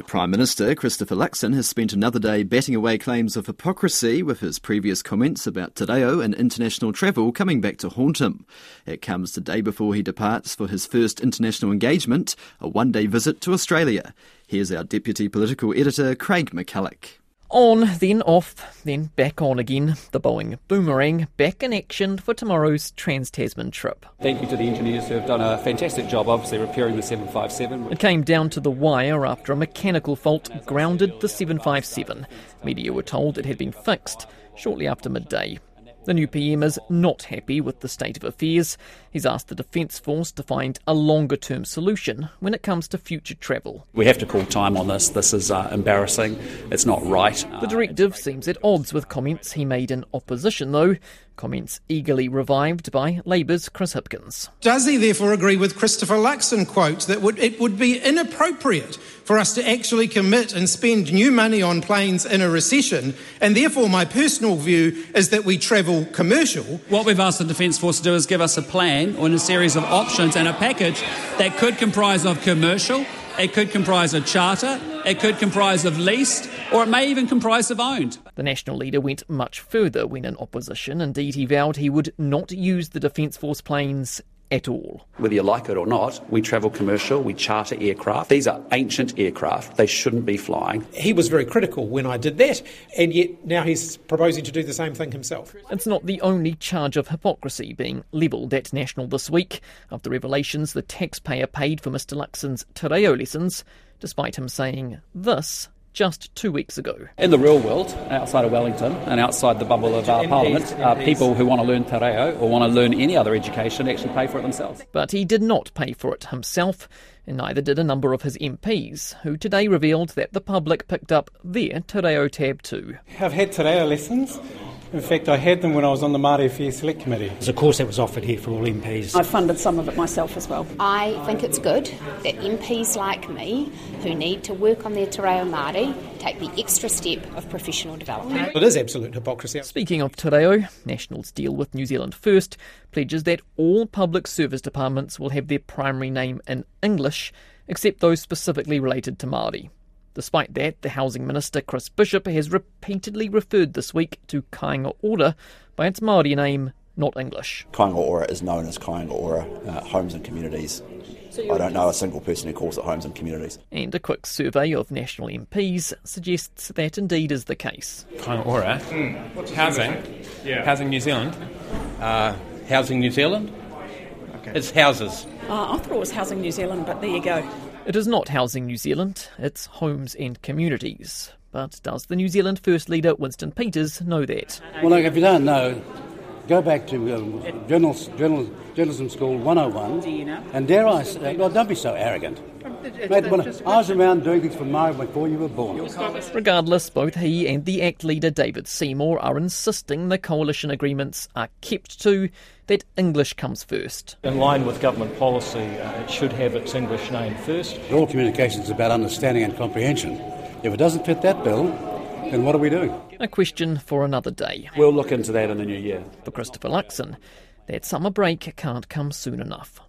The Prime Minister, Christopher Luxon, has spent another day batting away claims of hypocrisy with his previous comments about te reo and international travel coming back to haunt him. It comes the day before he departs for his first international engagement, a one day visit to Australia. Here's our Deputy Political Editor, Craig McCulloch. On, then off, then back on again. The Boeing Boomerang back in action for tomorrow's Trans Tasman trip. Thank you to the engineers who have done a fantastic job, obviously, repairing the 757. It came down to the wire after a mechanical fault grounded the 757. Media were told it had been fixed shortly after midday. The new PM is not happy with the state of affairs. He's asked the Defence Force to find a longer term solution when it comes to future travel. We have to call time on this. This is uh, embarrassing. It's not right. The directive seems at odds with comments he made in opposition, though. Comments eagerly revived by Labour's Chris Hipkins. Does he therefore agree with Christopher Luxon quote that would, it would be inappropriate for us to actually commit and spend new money on planes in a recession? And therefore, my personal view is that we travel commercial. What we've asked the Defence Force to do is give us a plan or in a series of options and a package that could comprise of commercial, it could comprise of charter, it could comprise of leased, or it may even comprise of owned. The National leader went much further when in opposition. Indeed, he vowed he would not use the Defence Force planes at all. Whether you like it or not, we travel commercial, we charter aircraft. These are ancient aircraft. They shouldn't be flying. He was very critical when I did that, and yet now he's proposing to do the same thing himself. It's not the only charge of hypocrisy being levelled at National this week Of the revelations the taxpayer paid for Mr Luxon's Te Reo lessons, despite him saying this just two weeks ago. In the real world, outside of Wellington and outside the bubble of our parliament, uh, people who want to learn Te Reo or want to learn any other education actually pay for it themselves. But he did not pay for it himself, and neither did a number of his MPs, who today revealed that the public picked up their Te Reo tab too. I've had Te Reo lessons. In fact, I had them when I was on the Māori Affairs Select Committee. There's a course that was offered here for all MPs. I funded some of it myself as well. I think it's good that MPs like me, who need to work on their Te Reo Māori, take the extra step of professional development. It is absolute hypocrisy. Speaking of Te Reo, Nationals deal with New Zealand First pledges that all public service departments will have their primary name in English, except those specifically related to Māori. Despite that, the Housing Minister Chris Bishop has repeatedly referred this week to Kāinga Ora by its Māori name, not English. Kāinga Ora is known as Kāinga Ora uh, Homes and Communities. I don't know a single person who calls it homes and communities. And a quick survey of national MPs suggests that indeed is the case. Kāinga Ora? Mm. Housing? Yeah. Housing New Zealand? Uh, housing New Zealand? Okay. It's houses. Uh, I thought it was Housing New Zealand, but there you go. It is not Housing New Zealand, it's Homes and Communities. But does the New Zealand First Leader Winston Peters know that? Well, look, if you don't know, go back to um, Journalism School 101. Do you know? And dare I say, well, don't be so arrogant. Mate, I was around doing things for Maori before you were born. Regardless, both he and the ACT leader David Seymour are insisting the coalition agreements are kept to, that English comes first. In line with government policy, uh, it should have its English name first. All communication is about understanding and comprehension. If it doesn't fit that bill, then what are we doing? A question for another day. We'll look into that in the new year. For Christopher Luxon, that summer break can't come soon enough.